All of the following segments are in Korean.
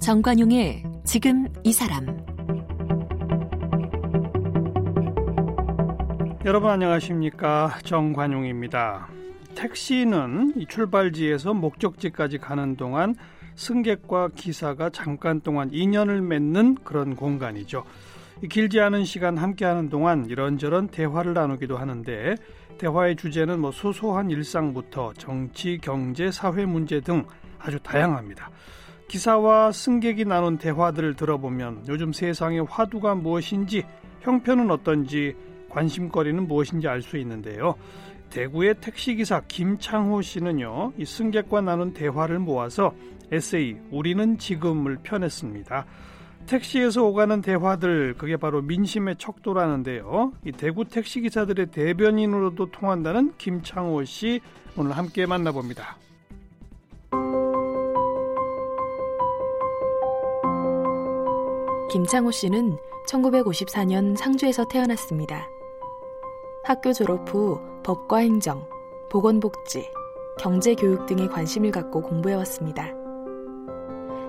정관용의 지금 이 사람 여러분 안녕하십니까 정관용입니다. 택시는 출발지에서 목적지까지 가는 동안 승객과 기사가 잠깐 동안 인연을 맺는 그런 공간이죠. 길지 않은 시간 함께하는 동안 이런저런 대화를 나누기도 하는데 대화의 주제는 뭐 소소한 일상부터 정치, 경제, 사회 문제 등 아주 다양합니다. 기사와 승객이 나눈 대화들을 들어보면 요즘 세상의 화두가 무엇인지 형편은 어떤지 관심거리는 무엇인지 알 수 있는데요. 대구의 택시기사 김창호 씨는요, 이 승객과 나눈 대화를 모아서 에세이 우리는 지금을 펴냈습니다. 택시에서 오가는 대화들 그게 바로 민심의 척도라는데요. 이 대구 택시 기사들의 대변인으로도 통한다는 김창호 씨 오늘 함께 만나봅니다. 김창호 씨는 1954년 상주에서 태어났습니다. 학교 졸업 후 법과 행정, 보건복지, 경제교육 등에 관심을 갖고 공부해왔습니다.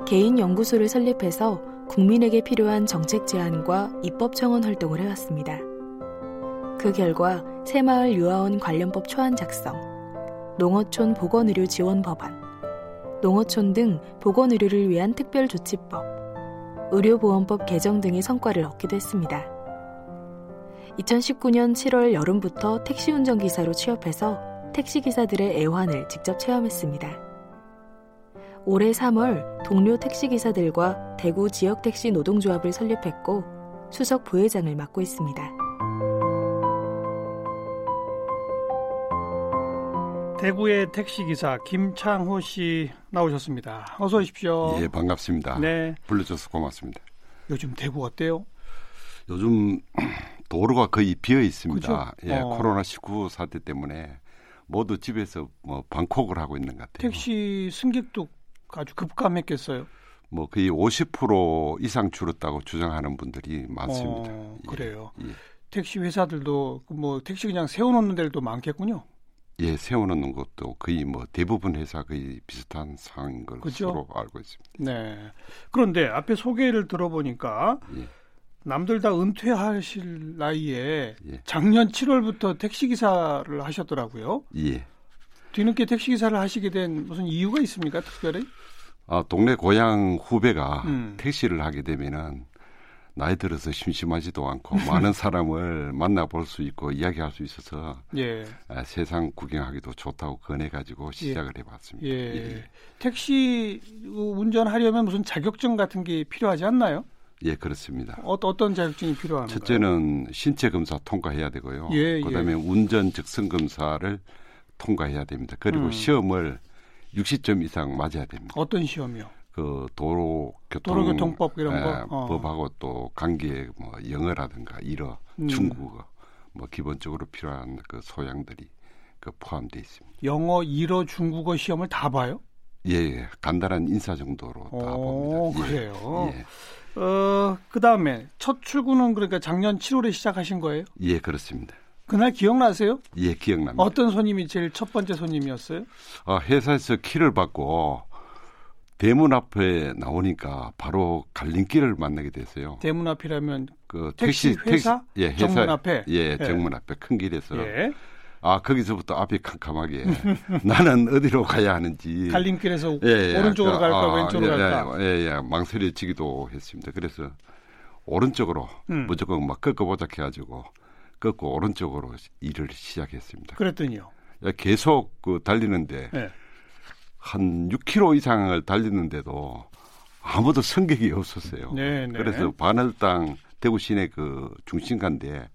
개인 연구소를 설립해서 국민에게 필요한 정책 제안과 입법 청원 활동을 해왔습니다. 그 결과 새마을 유아원 관련법 초안 작성, 농어촌 보건의료 지원 법안, 농어촌 등 보건의료를 위한 특별조치법, 의료보험법 개정 등의 성과를 얻기도 했습니다. 2019년 7월 여름부터 택시 운전기사로 취업해서 택시기사들의 애환을 직접 체험했습니다. 올해 3월 동료 택시기사들과 대구 지역택시 노동조합을 설립했고 수석 부회장을 맡고 있습니다. 대구의 택시기사 김창호 씨 나오셨습니다. 어서 오십시오. 예, 반갑습니다. 네. 불러줘서 고맙습니다. 요즘 대구 어때요? 요즘 도로가 거의 비어 있습니다. 그렇죠? 예, 어. 코로나 19 사태 때문에 모두 집에서 뭐 방콕을 하고 있는 것 같아요. 택시 승객도 아주 급감했겠어요. 뭐 거의 50% 이상 줄었다고 주장하는 분들이 많습니다. 어, 그래요. 예, 예. 택시 회사들도 뭐 택시 그냥 세워놓는 데도 많겠군요. 예, 세워놓는 것도 거의 뭐 대부분 회사 거의 비슷한 상황인 걸 그렇죠? 알고 있습니다. 네. 그런데 앞에 소개를 들어보니까 예. 남들 다 은퇴하실 나이에 예. 작년 7월부터 택시 기사를 하셨더라고요. 예. 뒤늦게 택시 기사를 하시게 된 무슨 이유가 있습니까, 특별히? 아, 동네 고향 후배가 음. 택시를 하게 되면은 나이 들어서 심심하지도 않고 많은 사람을 만나볼 수 있고 이야기할 수 있어서 예. 아, 세상 구경하기도 좋다고 권해가지고 예. 시작을 해봤습니다. 예. 예. 택시 운전하려면 무슨 자격증 같은 게 필요하지 않나요? 예, 그렇습니다. 어, 떤 자격증이 필요한가요? 첫째는 신체 검사 통과해야 되고요. 예, 예. 그다음에 예. 운전 적성 검사를 통과해야 됩니다. 그리고 음. 시험을 60점 이상 맞아야 됩니다. 어떤 시험이요? 그 도로 교통 도로교통법 이런 예, 거 어. 법하고 또 관계 뭐 영어라든가 일어, 음. 중국어 뭐 기본적으로 필요한 그 소양들이 그 포함돼 있습니다. 영어, 일어, 중국어 시험을 다 봐요? 예, 예. 간단한 인사 정도로 다 오, 봅니다. 예. 그래요. 예. 어, 그 다음에 첫 출근은 그러니까 작년 7월에 시작하신 거예요? 예, 그렇습니다. 그날 기억나세요? 예, 기억납니다. 어떤 손님이 제일 첫 번째 손님이었어요? 아, 회사에서 키를 받고 대문 앞에 나오니까 바로 갈림길을 만나게 됐어요. 대문 앞이라면 그 택시, 택시 회사? 택시, 예, 회사 정문 앞에 예, 예, 정문 앞에 큰 길에서 예. 아 거기서부터 앞이 캄캄하게 나는 어디로 가야 하는지 갈림길에서 예, 예, 오른쪽으로 그, 갈까 아, 왼쪽으로 예, 갈까 예, 예, 예, 망설여지기도 했습니다. 그래서 오른쪽으로 음. 무조건 막 꺾어보자 해가지고 꺾고 오른쪽으로 일을 시작했습니다. 그랬더니요. 예, 계속 그 달리는데 예. 한 6km 이상을 달리는데도 아무도 승객이 없었어요. 네, 네. 그래서 반월당 대구 시내 그 중심가인데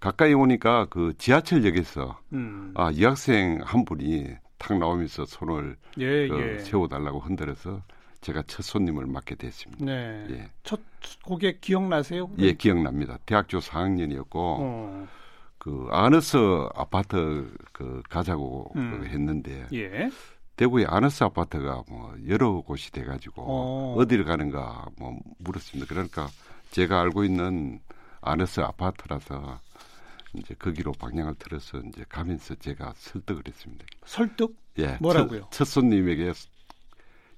가까이 오니까 그 지하철역에서 음. 아, 여학생 한 분이 탁 나오면서 손을 예, 그 예. 세워달라고 흔들어서 제가 첫 손님을 맡게 됐습니다. 네. 예. 첫 고객 기억나세요? 예, 기억납니다. 대학교 4학년이었고 어. 그 아너스 아파트 그 가자고 음. 그 했는데 예. 대구의 아너스 아파트가 뭐 여러 곳이 돼가지고 어. 어디를 가는가 뭐 물었습니다. 그러니까 제가 알고 있는 안에서 아파트라서 이제 거기로 방향을 틀어서 이제 가면서 제가 설득을 했습니다. 설득? 예. 뭐라고요? 첫, 첫 손님에게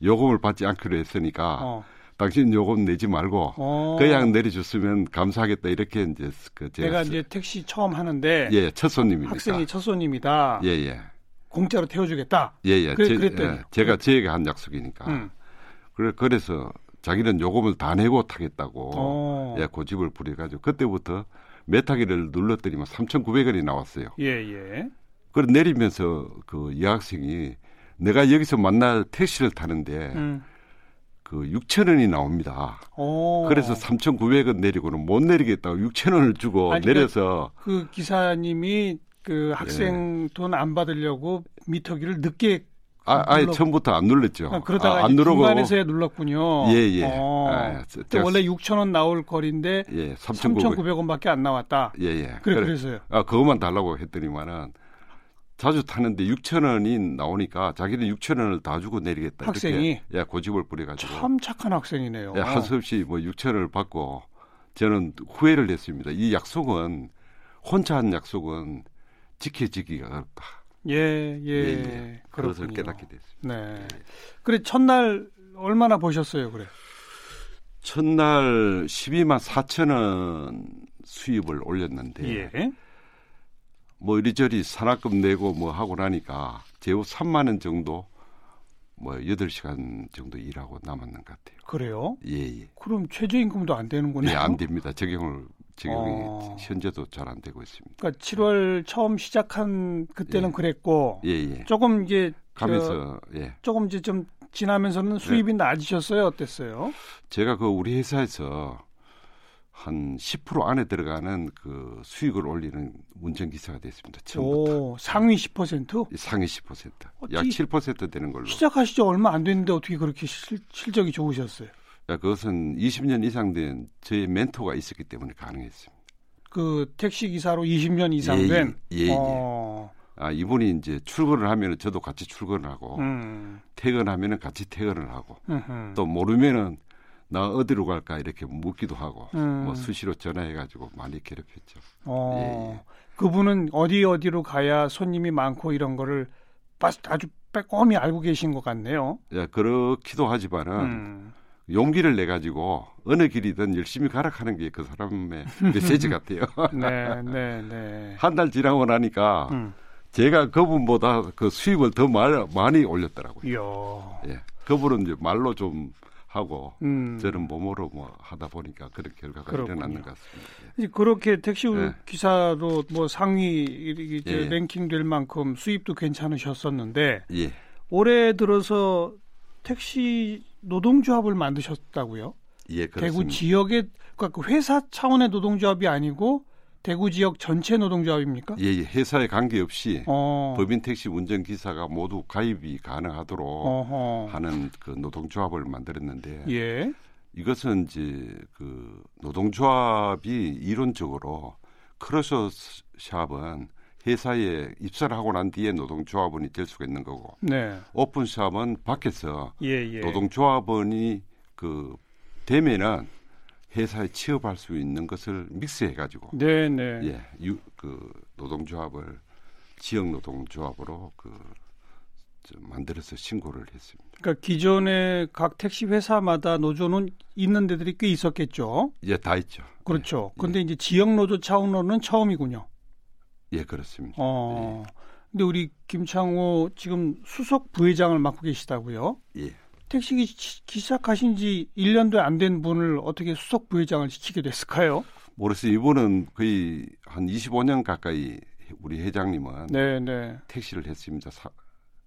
요금을 받지 않기로 했으니까 어. 당신 요금 내지 말고 어. 그냥 내려줬으면 감사하겠다 이렇게 이제 그 제가 내가 이제 택시 처음 하는데 예, 첫 손님입니다. 학생이 첫 손님이다. 예, 예. 공짜로 태워주겠다. 예, 예. 그래, 제, 예, 제가 제에게 한 약속이니까. 음. 그래 그래서 자기는 요금을 다 내고 타겠다고 어. 예, 고집을 부려가지고 그때부터 메타기를 눌렀더니만 3,900원이 나왔어요. 예, 예. 그래 내리면서 그 여학생이 내가 여기서 만날 택시를 타는데 음. 그 6천 원이 나옵니다. 오. 그래서 3,900원 내리고는 못 내리겠다고 6천 원을 주고 아니, 내려서 그, 그 기사님이 그 학생 예. 돈안 받으려고 미터기를 늦게 아, 아예 처음부터 안 눌렀죠. 아, 그러다가 아, 안 누르고 중간에서야 눌렀군요. 예, 예. 어. 아, 제가, 원래 6천 원 나올 거리인데 예, 3,900원밖에 안 나왔다. 예, 예. 그래, 그래 그래서요. 아, 그것만 달라고 했더니만은 자주 타는데 6천 원이 나오니까 자기는 6천 원을 다 주고 내리겠다. 학생이 예, 고집을 부려가지고 참 착한 학생이네요. 예, 할수 없이 뭐 6천 원을 받고 저는 후회를 했습니다. 이 약속은 혼자 한 약속은 지켜지기가 어렵다. 예, 예. 예, 예. 그것을 깨닫게 됐습니다. 네. 그래 첫날 얼마나 보셨어요, 그래? 첫날 12만 4천 원 수입을 올렸는데 예. 뭐 이리저리 산학금 내고 뭐 하고 나니까 제후 3만 원 정도 뭐 8시간 정도 일하고 남았는 것 같아요. 그래요? 예, 예. 그럼 최저임금도 안 되는군요. 예, 안 됩니다. 적용을 적용이 어. 현재도 잘 안 되고 있습니다. 그러니까 7월 처음 시작한 그때는 예. 그랬고 예, 예. 조금 이제 가면서 예. 조금 이제 좀 지나면서는 수입이 네. 낮으셨어요? 어땠어요? 제가 그 우리 회사에서 한 10% 안에 들어가는 그 수익을 올리는 운전 기사가 됐습니다. 처음부터. 오, 상위 10%? 상위 10%. 어, 약7% 되는 걸로. 시작하시죠 얼마 안 됐는데 어떻게 그렇게 실, 실적이 좋으셨어요? 야, 그것은 20년 이상 된 저의 멘토가 있었기 때문에 가능했습니다. 그 택시 기사로 20년 이상 예, 된? 예, 예. 어. 아, 이분이 이제 출근을 하면 저도 같이 출근을 하고, 음. 퇴근하면 같이 퇴근을 하고, 음흠. 또 모르면은 나 어디로 갈까 이렇게 묻기도 하고 음. 뭐 수시로 전화해가지고 많이 괴롭혔죠. 어, 예, 예. 그분은 어디 어디로 가야 손님이 많고 이런 거를 아주 빼꼼히 알고 계신 것 같네요. 예, 그렇기도 하지만은 음. 용기를 내 가지고 어느 길이든 열심히 가라 하는 게 그 사람의 메시지 같아요. 네, 네, 네. 한 달 지나고 나니까 음. 제가 그분보다 그 수입을 더 많이 올렸더라고요. 이야. 예, 그분은 이제 말로 좀 하고 음. 저는 몸으로 뭐 하다 보니까 그런 결과가 그렇군요. 일어났는 것 같습니다. 예. 그렇게 택시 네. 기사로 뭐 상위 이제 예. 랭킹될 만큼 수입도 괜찮으셨었는데 예. 올해 들어서 택시 노동조합을 만드셨다고요? 예, 그렇습니다. 대구 지역의 그러니까 그 회사 차원의 노동조합이 아니고 대구 지역 전체 노동조합입니까? 예, 예. 회사에 관계없이 어. 법인 택시 운전 기사가 모두 가입이 가능하도록 어허. 하는 그 노동조합을 만들었는데 예. 이것은 이제 그 노동조합이 이론적으로 크로셔 샵은 회사에 입사를 하고 난 뒤에 노동조합원이 될 수가 있는 거고 네. 오픈샵은 밖에서 예, 예. 노동조합원이 그 되면은 회사에 취업할 수 있는 것을 믹스해 가지고 네, 네. 예, 유, 그 노동조합을 지역 노동조합으로 그 만들어서 신고를 했습니다. 그러니까 기존의 각 택시 회사마다 노조는 있는 데들이 꽤 있었겠죠. 예, 다 있죠. 그렇죠. 예, 그런데 예. 이제 지역 노조 차원으로는 처음이군요. 예, 그렇습니다. 어. 예. 근데 우리 김창호 지금 수석 부회장을 맡고 계시다고요? 예. 택시 기시작하신 지 1년도 안 된 분을 어떻게 수석 부회장을 시키게 됐을까요? 모르겠어요. 이분은 거의 한 25년 가까이 우리 회장님은 네네. 네. 택시를 했습니다. 사,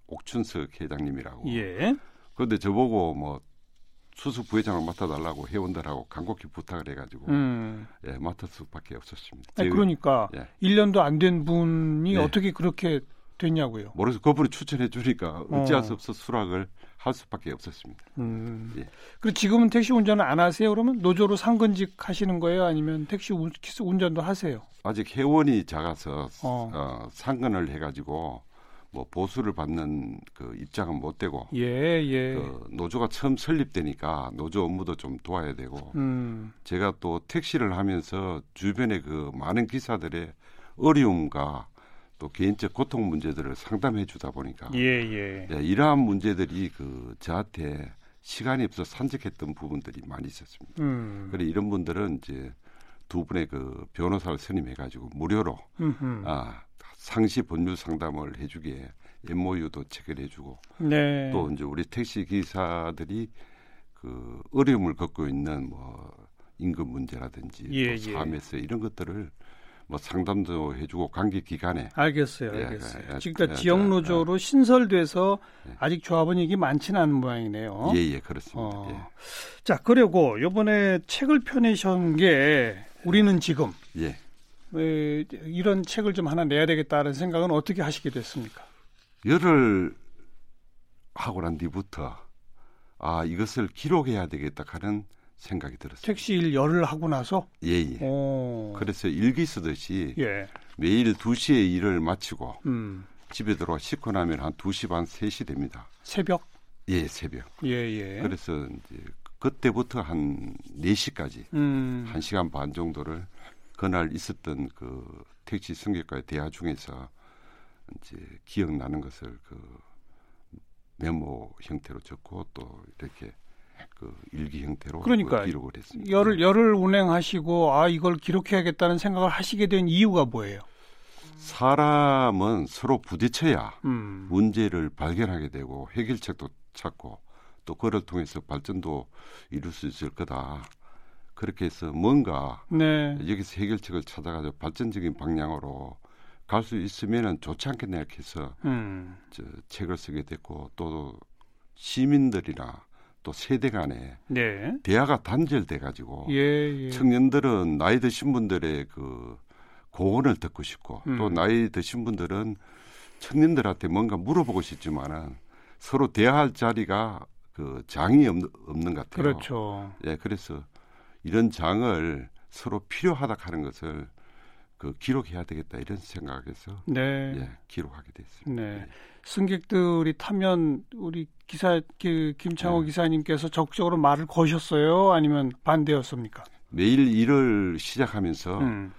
옥춘석 회장님이라고. 예. 그런데 저보고 뭐 수석 부회장을 맡아달라고 회원들하고 간곡히 부탁을 해가지고 음. 예, 맡을 수밖에 없었습니다. 아니, 그러니까 예. 1년도 안 된 분이 예. 어떻게 그렇게 됐냐고요? 모르겠어요. 그분이 추천해 주니까 어찌할 어. 수 없어 수락을 할 수밖에 없었습니다. 음. 예. 그리고 지금은 택시 운전을 안 하세요? 그러면 노조로 상근직 하시는 거예요? 아니면 택시 운전도 하세요? 아직 회원이 작아서 어. 어, 상근을 해가지고 뭐 보수를 받는 그 입장은 못 되고 예, 예. 그 노조가 처음 설립되니까 노조 업무도 좀 도와야 되고 음. 제가 또 택시를 하면서 주변에 그 많은 기사들의 어려움과 또 개인적 고통 문제들을 상담해 주다 보니까 예, 예. 예, 이러한 문제들이 그 저한테 시간이 없어 산적했던 부분들이 많이 있었습니다. 음. 그래 이런 분들은 이제 두 분의 그 변호사를 선임해 가지고 무료로 음흠. 아 상시 법률 상담을 해주기에 MOU도 체결해 주고 네. 또 이제 우리 택시 기사들이 그 어려움을 겪고 있는 뭐 임금 문제라든지 예, 또 사업에서 예. 이런 것들을 뭐 상담도 해주고 관계 기간에 알겠어요, 예, 알겠어요. 예, 지금 그러니까 지역 노조로 신설돼서 예. 아직 조합원 얘기 많지는 않은 모양이네요. 예, 예, 그렇습니다. 어. 예. 자, 그리고 이번에 책을 펴내신 게 우리는 지금 예. 에, 이런 책을 좀 하나 내야 되겠다는 생각은 어떻게 하시게 됐습니까? 열을 하고 난 뒤부터 아 이것을 기록해야 되겠다 하는 생각이 들었어요. 택시 일 열을 하고 나서? 예, 예. 그래서 일기 쓰듯이 예. 매일 2시에 일을 마치고 음. 집에 들어와 씻고 나면 한 2시 반, 3시 됩니다. 새벽? 예, 새벽. 예, 예. 그래서 이제 그때부터 한 4시까지 음. 1시간 반 정도를 그날 있었던 그 택시 승객과의 대화 중에서 이제 기억나는 것을 그 메모 형태로 적고 또 이렇게 그 일기 형태로 그러니까 그 기록을 했습니다. 열을 열을 운행하시고 아 이걸 기록해야겠다는 생각을 하시게 된 이유가 뭐예요? 사람은 서로 부딪혀야 음. 문제를 발견하게 되고 해결책도 찾고 또 그를 통해서 발전도 이룰 수 있을 거다. 그렇게 해서 뭔가 네. 여기서 해결책을 찾아가지고 발전적인 방향으로 갈 수 있으면은 좋지 않겠냐 이렇게 해서 음. 저 책을 쓰게 됐고 또 시민들이나 또 세대 간에 네. 대화가 단절돼 가지고 예, 예. 청년들은 나이 드신 분들의 그 고언을 듣고 싶고 음. 또 나이 드신 분들은 청년들한테 뭔가 물어보고 싶지만은 서로 대화할 자리가 그 장이 없는, 없는 것 같아요. 그렇죠. 예, 그래서 이런 장을 서로 필요하다 하는 것을 그 기록해야 되겠다 이런 생각에서 네. 예, 기록하게 됐습니다. 네. 예. 승객들이 타면 우리 기사 그 김창호 네. 기사님께서 적극적으로 말을 거셨어요? 아니면 반대였습니까? 매일 일을 시작하면서 음.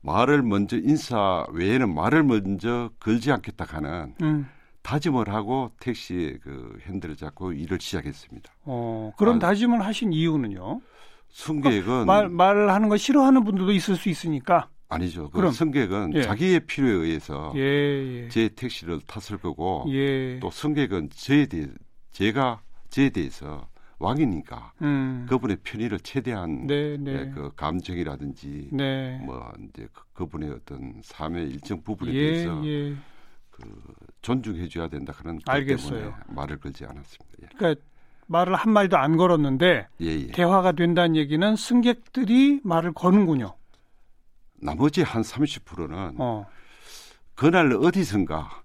말을 먼저 인사 외에는 말을 먼저 걸지 않겠다 하는 음. 다짐을 하고 택시 그 핸들을 잡고 일을 시작했습니다. 어, 그런 아, 다짐을 하신 이유는요? 승객은 말 말을 하는 거 싫어하는 분들도 있을 수 있으니까. 아니죠. 그 그럼 승객은 예. 자기의 필요에 의해서 예, 예. 제 택시를 탔을 거고 예. 또 승객은 저에 대해 제가 저에 대해서 왕이니까 음. 그분의 편의를 최대한 네, 네. 예, 그 감정이라든지 네. 뭐 이제 그, 분의 어떤 삶의 일정 부분에 예, 대해서 예. 그 존중해 줘야 된다 그런 알겠어요. 말을 걸지 않았습니다. 예. 그러니까 말을 한 마디도 안 걸었는데 예, 예. 대화가 된다는 얘기는 승객들이 말을 거는군요. 나머지 한 30%는 어. 그날 어디선가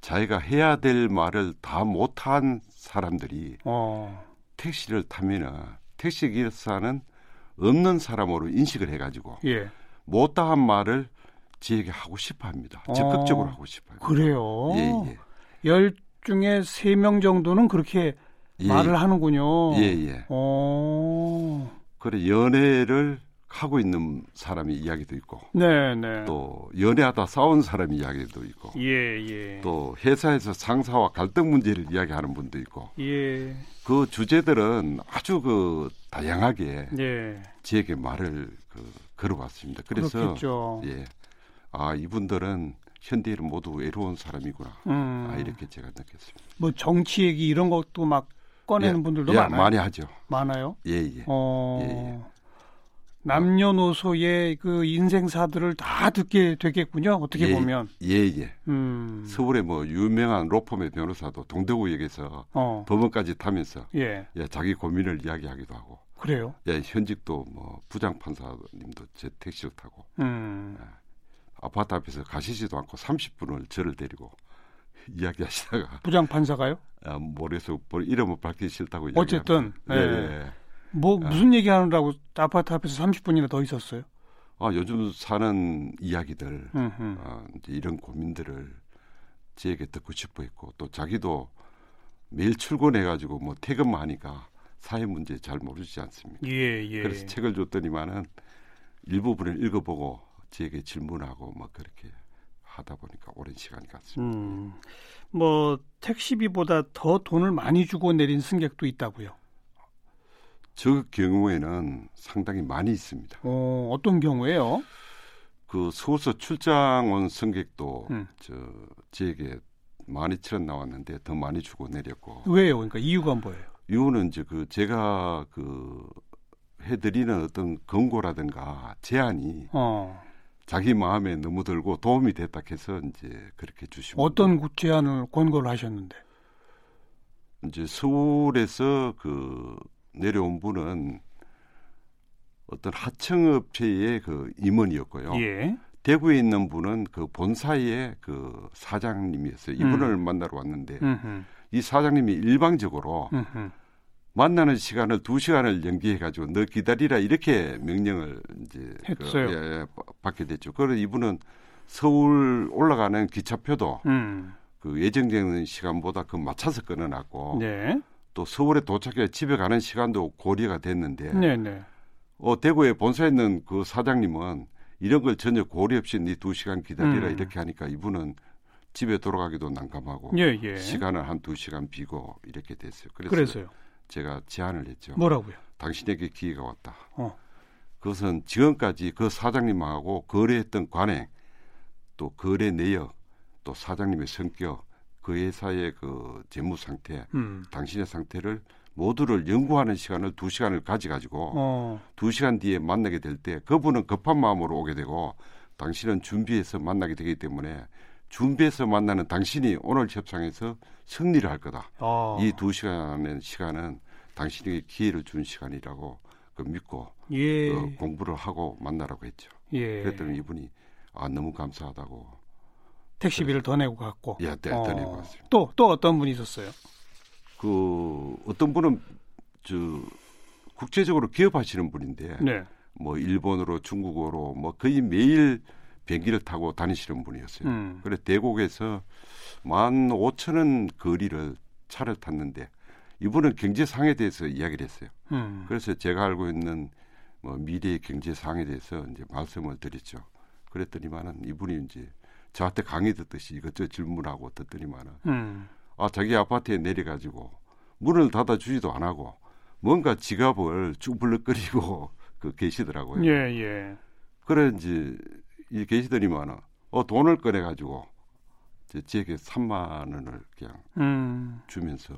자기가 해야 될 말을 다 못한 사람들이 어. 택시를 타면은 택시 기사는 없는 사람으로 인식을 해가지고 예. 못다한 말을 지에게 하고 싶어 합니다. 어. 적극적으로 하고 싶어 요 그래요? 예, 예. 열 중에 세 명 정도는 그렇게 예. 말을 하는군요. 예, 예. 어. 그래 연애를 하고 있는 사람의 이야기도 있고, 네, 네. 또 연애하다 싸운 사람의 이야기도 있고, 예, 예. 또 회사에서 상사와 갈등 문제를 이야기하는 분도 있고, 예. 그 주제들은 아주 그 다양하게 예. 제게 말을 그 걸어왔습니다. 그래서 그렇겠죠. 예, 아 이분들은 현대인은 모두 외로운 사람이구나. 음. 아 이렇게 제가 느꼈습니다. 뭐 정치 얘기 이런 것도 막 꺼내는 예, 분들도 예, 많아요. 많이 하죠. 많아요. 예, 예. 어... 예, 예. 남녀노소의 그 인생사들을 다 듣게 되겠군요. 어떻게 예, 보면. 예, 예. 음. 서울의 뭐 유명한 로펌의 변호사도 동대구역에서 어. 법원까지 타면서 예. 예, 자기 고민을 이야기하기도 하고. 그래요? 예, 현직도 뭐 부장 판사님도 제 택시를 타고 음. 예, 아파트 앞에서 가시지도 않고 30분을 저를 데리고 이야기하시다가 부장 판사가요? 아, 모르겠어 이름을 밝히기 싫다고 어쨌든 예, 예. 뭐 아. 무슨 얘기하느라고 아파트 앞에서 30분이나 더 있었어요? 아 요즘 사는 이야기들 아, 이제 이런 고민들을 저에게 듣고 싶어 했고 또 자기도 매일 출근해 가지고 뭐 퇴근만 하니까 사회 문제 잘 모르지 않습니까? 예, 예. 그래서 책을 줬더니만은 일부분을 읽어보고 저에게 질문하고 막 그렇게 하다 보니까 오랜 시간이 갔습니다. 음, 뭐 택시비보다 더 돈을 많이 주고 내린 승객도 있다고요? 저 경우에는 상당히 많이 있습니다. 어, 어떤 경우에요? 그 서울서 출장 온 승객도 음. 저 저에게 12,000원 나왔는데 더 많이 주고 내렸고. 왜요? 그러니까 이유가 뭐예요? 이유는 이제 그 제가 그 해드리는 어떤 권고라든가 제안이 어. 자기 마음에 너무 들고 도움이 됐다 해서 이제 그렇게 주시고 어떤 제안을 권고를 하셨는데 이제 서울에서 그 내려온 분은 어떤 하청업체의 그 임원이었고요. 예. 대구에 있는 분은 그 본사의 그 사장님이었어요. 이분을 음. 만나러 왔는데 음흠. 이 사장님이 일방적으로 음흠. 만나는 시간을 두 시간을 연기해 가지고 너 기다리라 이렇게 명령을 이제 그 했어요. 그, 예, 예, 받게 됐죠. 그래서 이분은 서울 올라가는 기차표도 음. 그 예정되는 시간보다 그 맞춰서 끊어놨고 네. 또 서울에 도착해 집에 가는 시간도 고려가 됐는데 네, 네. 어, 대구에 본사에 있는 그 사장님은 이런 걸 전혀 고려 없이 네 두 시간 기다리라 음. 이렇게 하니까 이분은 집에 돌아가기도 난감하고 예, 예. 시간을 한 두 시간 비고 이렇게 됐어요. 그래서 그래서요. 제가 제안을 했죠. 뭐라고요? 당신에게 기회가 왔다. 어. 그것은 지금까지 그 사장님하고 거래했던 관행, 또 거래 내역, 또 사장님의 성격, 그 회사의 그 재무 상태, 음. 당신의 상태를 모두를 연구하는 시간을 두 시간을 가져가지고 어. 두 시간 뒤에 만나게 될 때 그분은 급한 마음으로 오게 되고 당신은 준비해서 만나게 되기 때문에 준비해서 만나는 당신이 오늘 협상에서 승리를 할 거다. 어. 이두 시간의 시간은 당신에게 기회를 준 시간이라고 그 믿고 예. 어, 공부를 하고 만나라고 했죠. 예. 그랬더니 이분이 아 너무 감사하다고 택시비를 더 내고 갔고. 예, 네, 어. 더 내고 갔습니다. 또, 또 어떤 분이 있었어요? 그, 어떤 분은, 저, 국제적으로 기업하시는 분인데, 네. 뭐, 일본어로, 중국어로, 뭐, 거의 매일 비행기를 타고 다니시는 분이었어요. 음. 그래, 대곡에서 만 오천 원 거리를 차를 탔는데, 이분은 경제상에 대해서 이야기를 했어요. 음. 그래서 제가 알고 있는 뭐 미래의 경제상에 대해서 이제 말씀을 드렸죠. 그랬더니만은 이분이 이제 저한테 강의 듣듯이 이것저것 질문하고 듣더니만은 음. 아 자기 아파트에 내려가지고 문을 닫아주지도 안 하고 뭔가 지갑을 쭈불럭거리고 그 계시더라고요. 예, 예. 그래 이제 이 계시더니만은 어 돈을 꺼내 가지고 제게 3만 원을 그냥 음. 주면서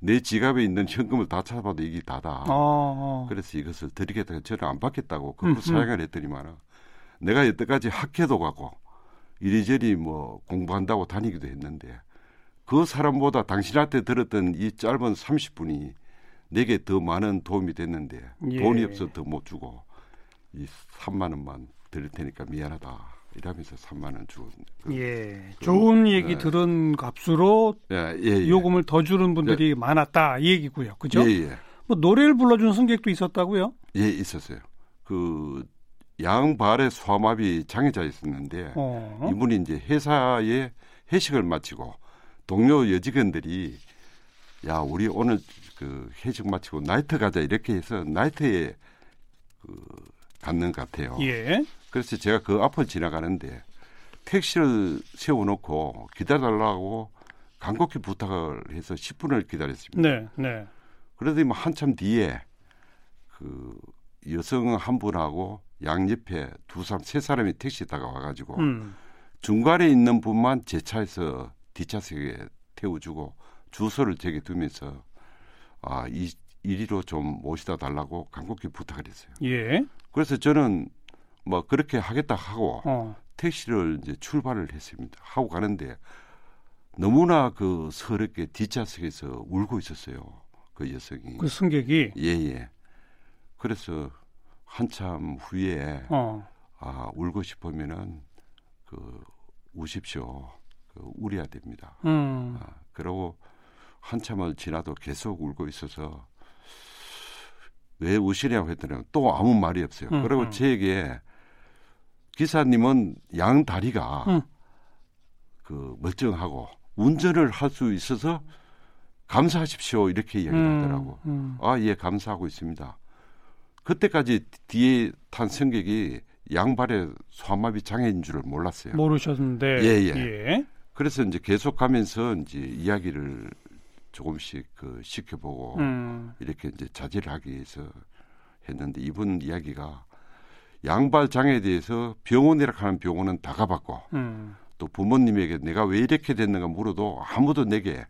내 지갑에 있는 현금을 다 찾아봐도 이게 다다. 어, 어. 그래서 이것을 드리겠다. 저는 안 받겠다고 그 음, 음. 사양을 했더니만은 내가 여태까지 학회도 가고 이리저리 뭐 공부한다고 다니기도 했는데 그 사람보다 당신한테 들었던 이 짧은 30분이 내게 더 많은 도움이 됐는데 예. 돈이 없어 더 못 주고 이 3만 원만 드릴 테니까 미안하다. 이러면서 3만 원 주고. 그, 예. 그, 좋은 얘기 네. 들은 값으로 예, 예, 예. 요금을 더 주는 분들이 예. 많았다 이 얘기고요. 그죠? 예, 예. 뭐 노래를 불러주는 승객도 있었다고요? 예, 있었어요. 그 양발의 소아마비 장애자 있었는데 어. 이분이 이제 회사에 회식을 마치고 동료 여직원들이 야 우리 오늘 그 회식 마치고 나이트 가자 이렇게 해서 나이트에 그 갔는 것 같아요. 예. 그래서 제가 그 앞을 지나가는데 택시를 세워놓고 기다려달라고 간곡히 부탁을 해서 10분을 기다렸습니다. 네, 네. 그래도 뭐 한참 뒤에 그 여성 한 분하고 양옆에 두 사람 세 사람이 택시 타가 와가지고 음. 중간에 있는 분만 제 차에서 뒷좌석에 태워주고 주소를 제게 두면서 아 이 이리로 좀 모시다 달라고 간곡히 부탁을 했어요. 예. 그래서 저는 뭐 그렇게 하겠다 하고 어. 택시를 이제 출발을 했습니다. 하고 가는데 너무나 그 서럽게 뒷좌석에서 울고 있었어요. 그 여성이. 그 승객이. 예예. 그래서 한참 후에 어. 아 울고 싶으면은 그 우십시오. 그 울어야 됩니다. 음. 아, 그러고 한참을 지나도 계속 울고 있어서 왜 우시냐고 했더니 또 아무 말이 없어요. 음, 그리고 음. 제게 기사님은 양 다리가 음. 그 멀쩡하고 운전을 할 수 있어서 감사하십시오 이렇게 이야기를 음, 하더라고. 음. 아예 감사하고 있습니다. 그때까지 뒤에 탄 승객이 양발에 소아마비 장애인 줄을 몰랐어요. 모르셨는데. 예, 예. 예. 그래서 이제 계속 가면서 이제 이야기를 조금씩 그 시켜보고 음. 이렇게 이제 자제를 하기 위해서 했는데 이분 이야기가 양발 장애에 대해서 병원이라 하는 병원은 다 가봤고 음. 또 부모님에게 내가 왜 이렇게 됐는가 물어도 아무도 내게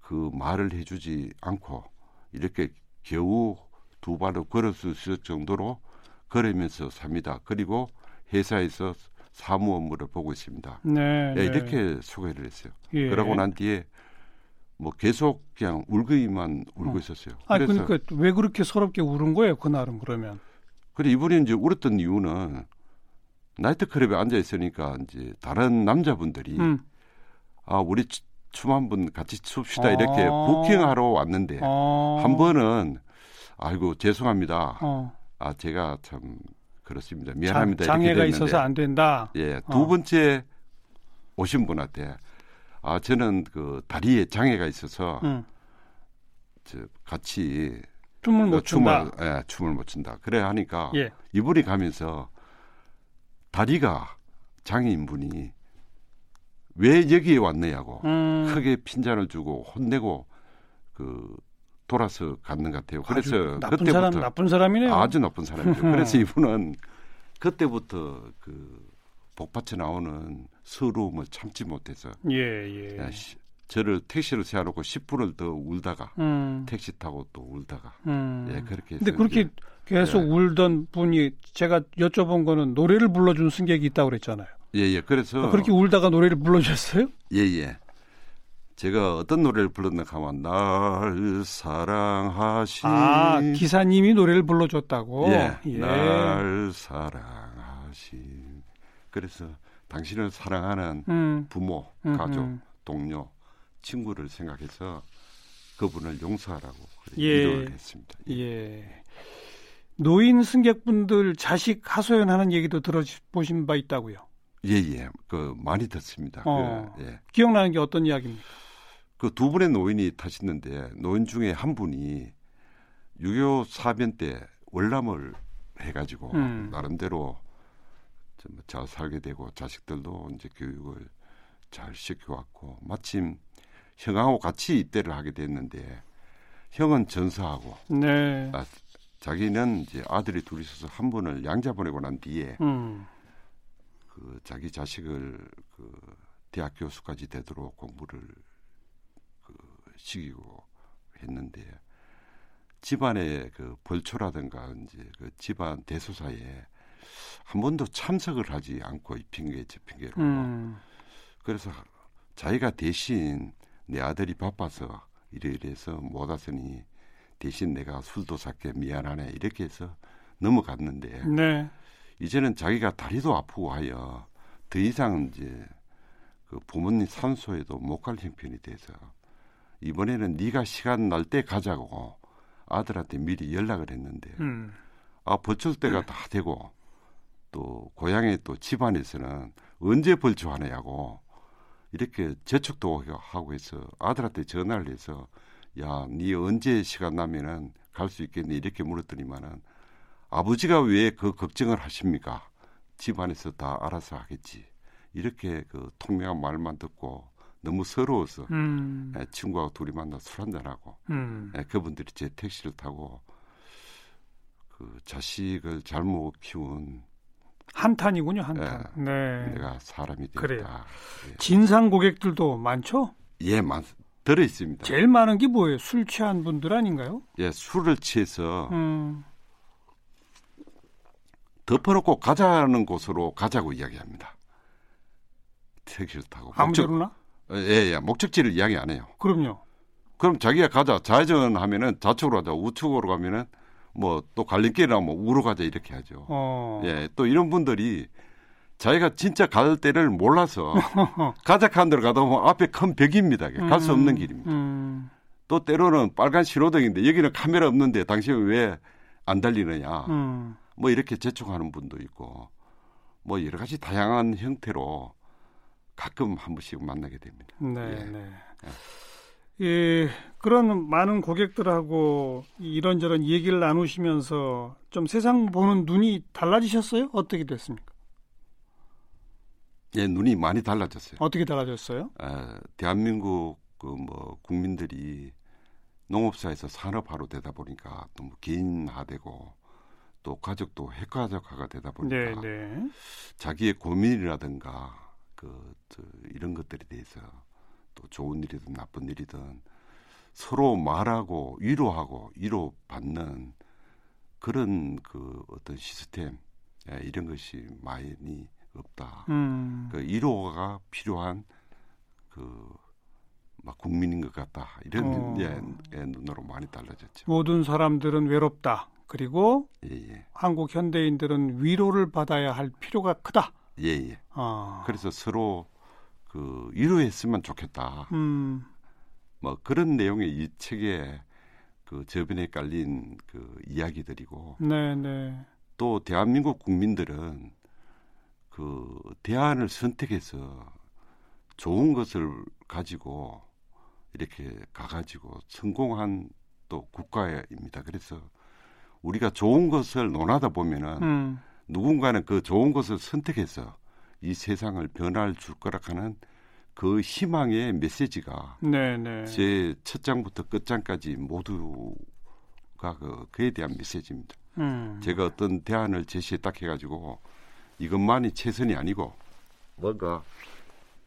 그 말을 해주지 않고 이렇게 겨우 두 발을 걸을 수 있을 정도로 걸으면서 삽니다. 그리고 회사에서 사무 업무를 보고 있습니다. 네, 네. 이렇게 소개를 했어요. 예. 그러고 난 뒤에 뭐 계속 그냥 울기만 울고 어. 있었어요. 아 그러니까 왜 그렇게 서럽게 울은 거예요 그날은 그러면? 그래 이분이 이제 울었던 이유는 나이트 클럽에 앉아 있으니까 이제 다른 남자분들이 음. 아 우리 춤 한 번 같이 춥시다 아. 이렇게 부킹하러 왔는데 아. 한 번은 아이고 죄송합니다. 어. 아 제가 참 그렇습니다. 미안합니다. 장, 애가 있어서 안 된다. 예, 두 어. 번째 오신 분한테 아 저는 그 다리에 장애가 있어서 음. 저 같이 춤을 못 춘다. 춤을, 예, 춤을 못 춘다. 그래 하니까 예. 이분이 가면서 다리가 장애인 분이 왜 여기에 왔느냐고 음. 크게 핀잔을 주고 혼내고 그 돌아서 갔는 것 같아요. 그래서 나쁜 그때부터 사람 나쁜 사람이네요. 아주 나쁜 사람이죠. 그래서 이분은 그때부터 그 복받쳐 나오는 서러움을 참지 못해서 예, 예. 저를 택시를 세워놓고 10분을 더 울다가 음. 택시 타고 또 울다가 음. 예 그렇게. 근데 그렇게 계속 예. 울던 분이 제가 여쭤본 거는 노래를 불러준 승객이 있다고 그랬잖아요. 예예. 예. 그래서 아, 그렇게 울다가 노래를 불러주셨어요? 예예. 예. 제가 어떤 노래를 불렀나 하면 날 사랑하신 아 기사님이 노래를 불러줬다고 예, 예. 날 사랑하신 그래서 당신을 사랑하는 음. 부모 음, 가족 음. 동료 친구를 생각해서 그분을 용서하라고 예. 위로를 했습니다. 예. 예. 노인 승객분들 자식 하소연하는 얘기도 들어보신 바 있다고요? 예, 예. 그 많이 듣습니다. 어, 그, 예. 기억나는 게 어떤 이야기입니까? 그 두 분의 노인이 타셨는데 노인 중에 한 분이 6.25 사변 때 월남을 해가지고 음. 나름대로 잘 살게 되고 자식들도 이제 교육을 잘 시켜왔고 마침 형하고 같이 입대를 하게 됐는데 형은 전사하고 네. 아, 자기는 이제 아들이 둘이 있어서 한 분을 양자 보내고 난 뒤에 음. 그 자기 자식을 그 대학 교수까지 되도록 공부를 그 시키고 했는데 집안의 그 벌초라든가 이제 그 집안 대소사에 한 번도 참석을 하지 않고 이 핑계 저 핑계로 음. 그래서 자기가 대신 내 아들이 바빠서 이래 이래서 못 왔으니 대신 내가 술도 샀게 미안하네 이렇게 해서 넘어갔는데 네. 이제는 자기가 다리도 아프고 하여 더 이상 이제 그 부모님 산소에도 못 갈 형편이 돼서 이번에는 네가 시간 날 때 가자고 아들한테 미리 연락을 했는데 음. 아 버출 때가 다 되고 또 고향에 또 집안에서는 언제 벌초하느냐고 이렇게 재촉도 하고 해서 아들한테 전화를 해서 야, 네 언제 시간 나면은 갈 수 있겠니? 이렇게 물었더니만은 아버지가 왜 그 걱정을 하십니까? 집안에서 다 알아서 하겠지. 이렇게 그 통명한 말만 듣고 너무 서러워서 음. 예, 친구하고 둘이 만나 술 한잔하고 음. 예, 그분들이 제 택시를 타고 그 자식을 잘못 키운 한탄이군요, 한탄. 예, 네. 내가 사람이 됐다. 그래요. 예. 진상 고객들도 많죠? 예, 많, 들어 있습니다. 제일 많은 게 뭐예요? 술 취한 분들 아닌가요? 예, 술을 취해서 음. 덮어놓고 가자는 곳으로 가자고 이야기합니다. 택시를 타고. 아무데나? 예, 예, 목적지를 이야기 안 해요. 그럼요. 그럼 자기가 가자. 좌회전하면은 좌측으로 가자. 우측으로 가면은 뭐 또 갈림길이나 뭐 우로 가자 이렇게 하죠. 어. 예, 또 이런 분들이 자기가 진짜 갈 때를 몰라서 가자칸 데로 가다 보면 앞에 큰 벽입니다. 갈 수 없는 음, 길입니다. 음. 또 때로는 빨간 신호등인데 여기는 카메라 없는데 당신은 왜 안 달리느냐. 음. 뭐 이렇게 재촉하는 분도 있고 뭐 여러 가지 다양한 형태로 가끔 한 번씩 만나게 됩니다. 네, 예. 네. 예. 예, 그런 많은 고객들하고 이런저런 얘기를 나누시면서 좀 세상 보는 눈이 달라지셨어요? 어떻게 됐습니까? 예, 눈이 많이 달라졌어요. 어떻게 달라졌어요? 에, 대한민국 그 뭐 국민들이 농업사에서 산업화로 되다 보니까 너무 개인화되고 또 가족도 핵가족화가 되다 보니까 네, 네. 자기의 고민이라든가 그 이런 것들에 대해서 또 좋은 일이든 나쁜 일이든 서로 말하고 위로하고 위로받는 그런 그 어떤 시스템 예, 이런 것이 많이 없다. 음. 그 위로가 필요한 그 막 국민인 것 같다. 이런 어. 예, 예, 눈으로 많이 달라졌죠. 모든 사람들은 외롭다. 그리고 예, 예. 한국 현대인들은 위로를 받아야 할 필요가 크다. 예, 예. 아. 그래서 서로 그 위로했으면 좋겠다. 음. 뭐 그런 내용의 이 책에 그 저변에 깔린 그 이야기들이고. 네, 네. 또 대한민국 국민들은 그 대안을 선택해서 좋은 것을 가지고 이렇게 가가지고 성공한 또 국가입니다. 그래서 우리가 좋은 것을 논하다 보면은 음. 누군가는 그 좋은 것을 선택해서 이 세상을 변화를 줄 거라 하는 그 희망의 메시지가 네, 네. 제 첫 장부터 끝장까지 모두가 그 그에 대한 메시지입니다. 음. 제가 어떤 대안을 제시해 딱 해가지고 이것만이 최선이 아니고 뭔가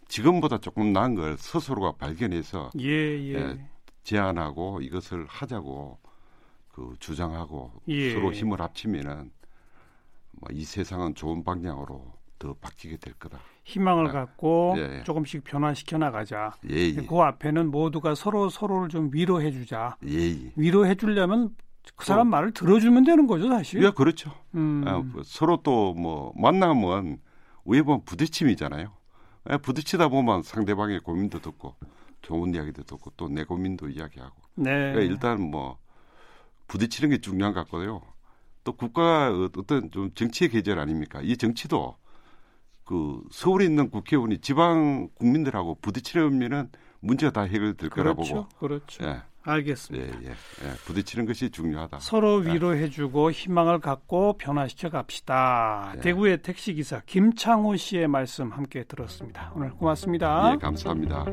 지금보다 조금 나은 걸 스스로가 발견해서 예, 예. 예, 제안하고 이것을 하자고 그 주장하고 예. 서로 힘을 합치면은 뭐 이 세상은 좋은 방향으로 더 바뀌게 될 거다. 희망을 아, 갖고 예. 조금씩 변화시켜 나가자. 예, 예. 그 앞에는 모두가 서로 서로를 좀 위로해 주자. 예, 예. 위로해 주려면 그 사람 어. 말을 들어주면 되는 거죠, 사실. 예, 그렇죠. 음. 아, 뭐 서로 또 뭐 만나면 위에 보면 부딪힘이잖아요. 예, 부딪히다 보면 상대방의 고민도 듣고 좋은 이야기도 듣고 또 내 고민도 이야기하고. 네. 그러니까 일단 뭐 부딪히는 게 중요한 것 같고요. 또 국가 어떤 좀 정치의 계절 아닙니까? 이 정치도 그 서울에 있는 국회의원이 지방 국민들하고 부딪히려면은 문제가 다 해결될 그렇죠, 거라 보고. 그렇죠. 예. 알겠습니다. 예, 예, 예. 부딪히는 것이 중요하다. 서로 예. 위로해주고 희망을 갖고 변화시켜 갑시다. 예. 대구의 택시기사 김창호 씨의 말씀 함께 들었습니다. 오늘 고맙습니다. 예, 감사합니다.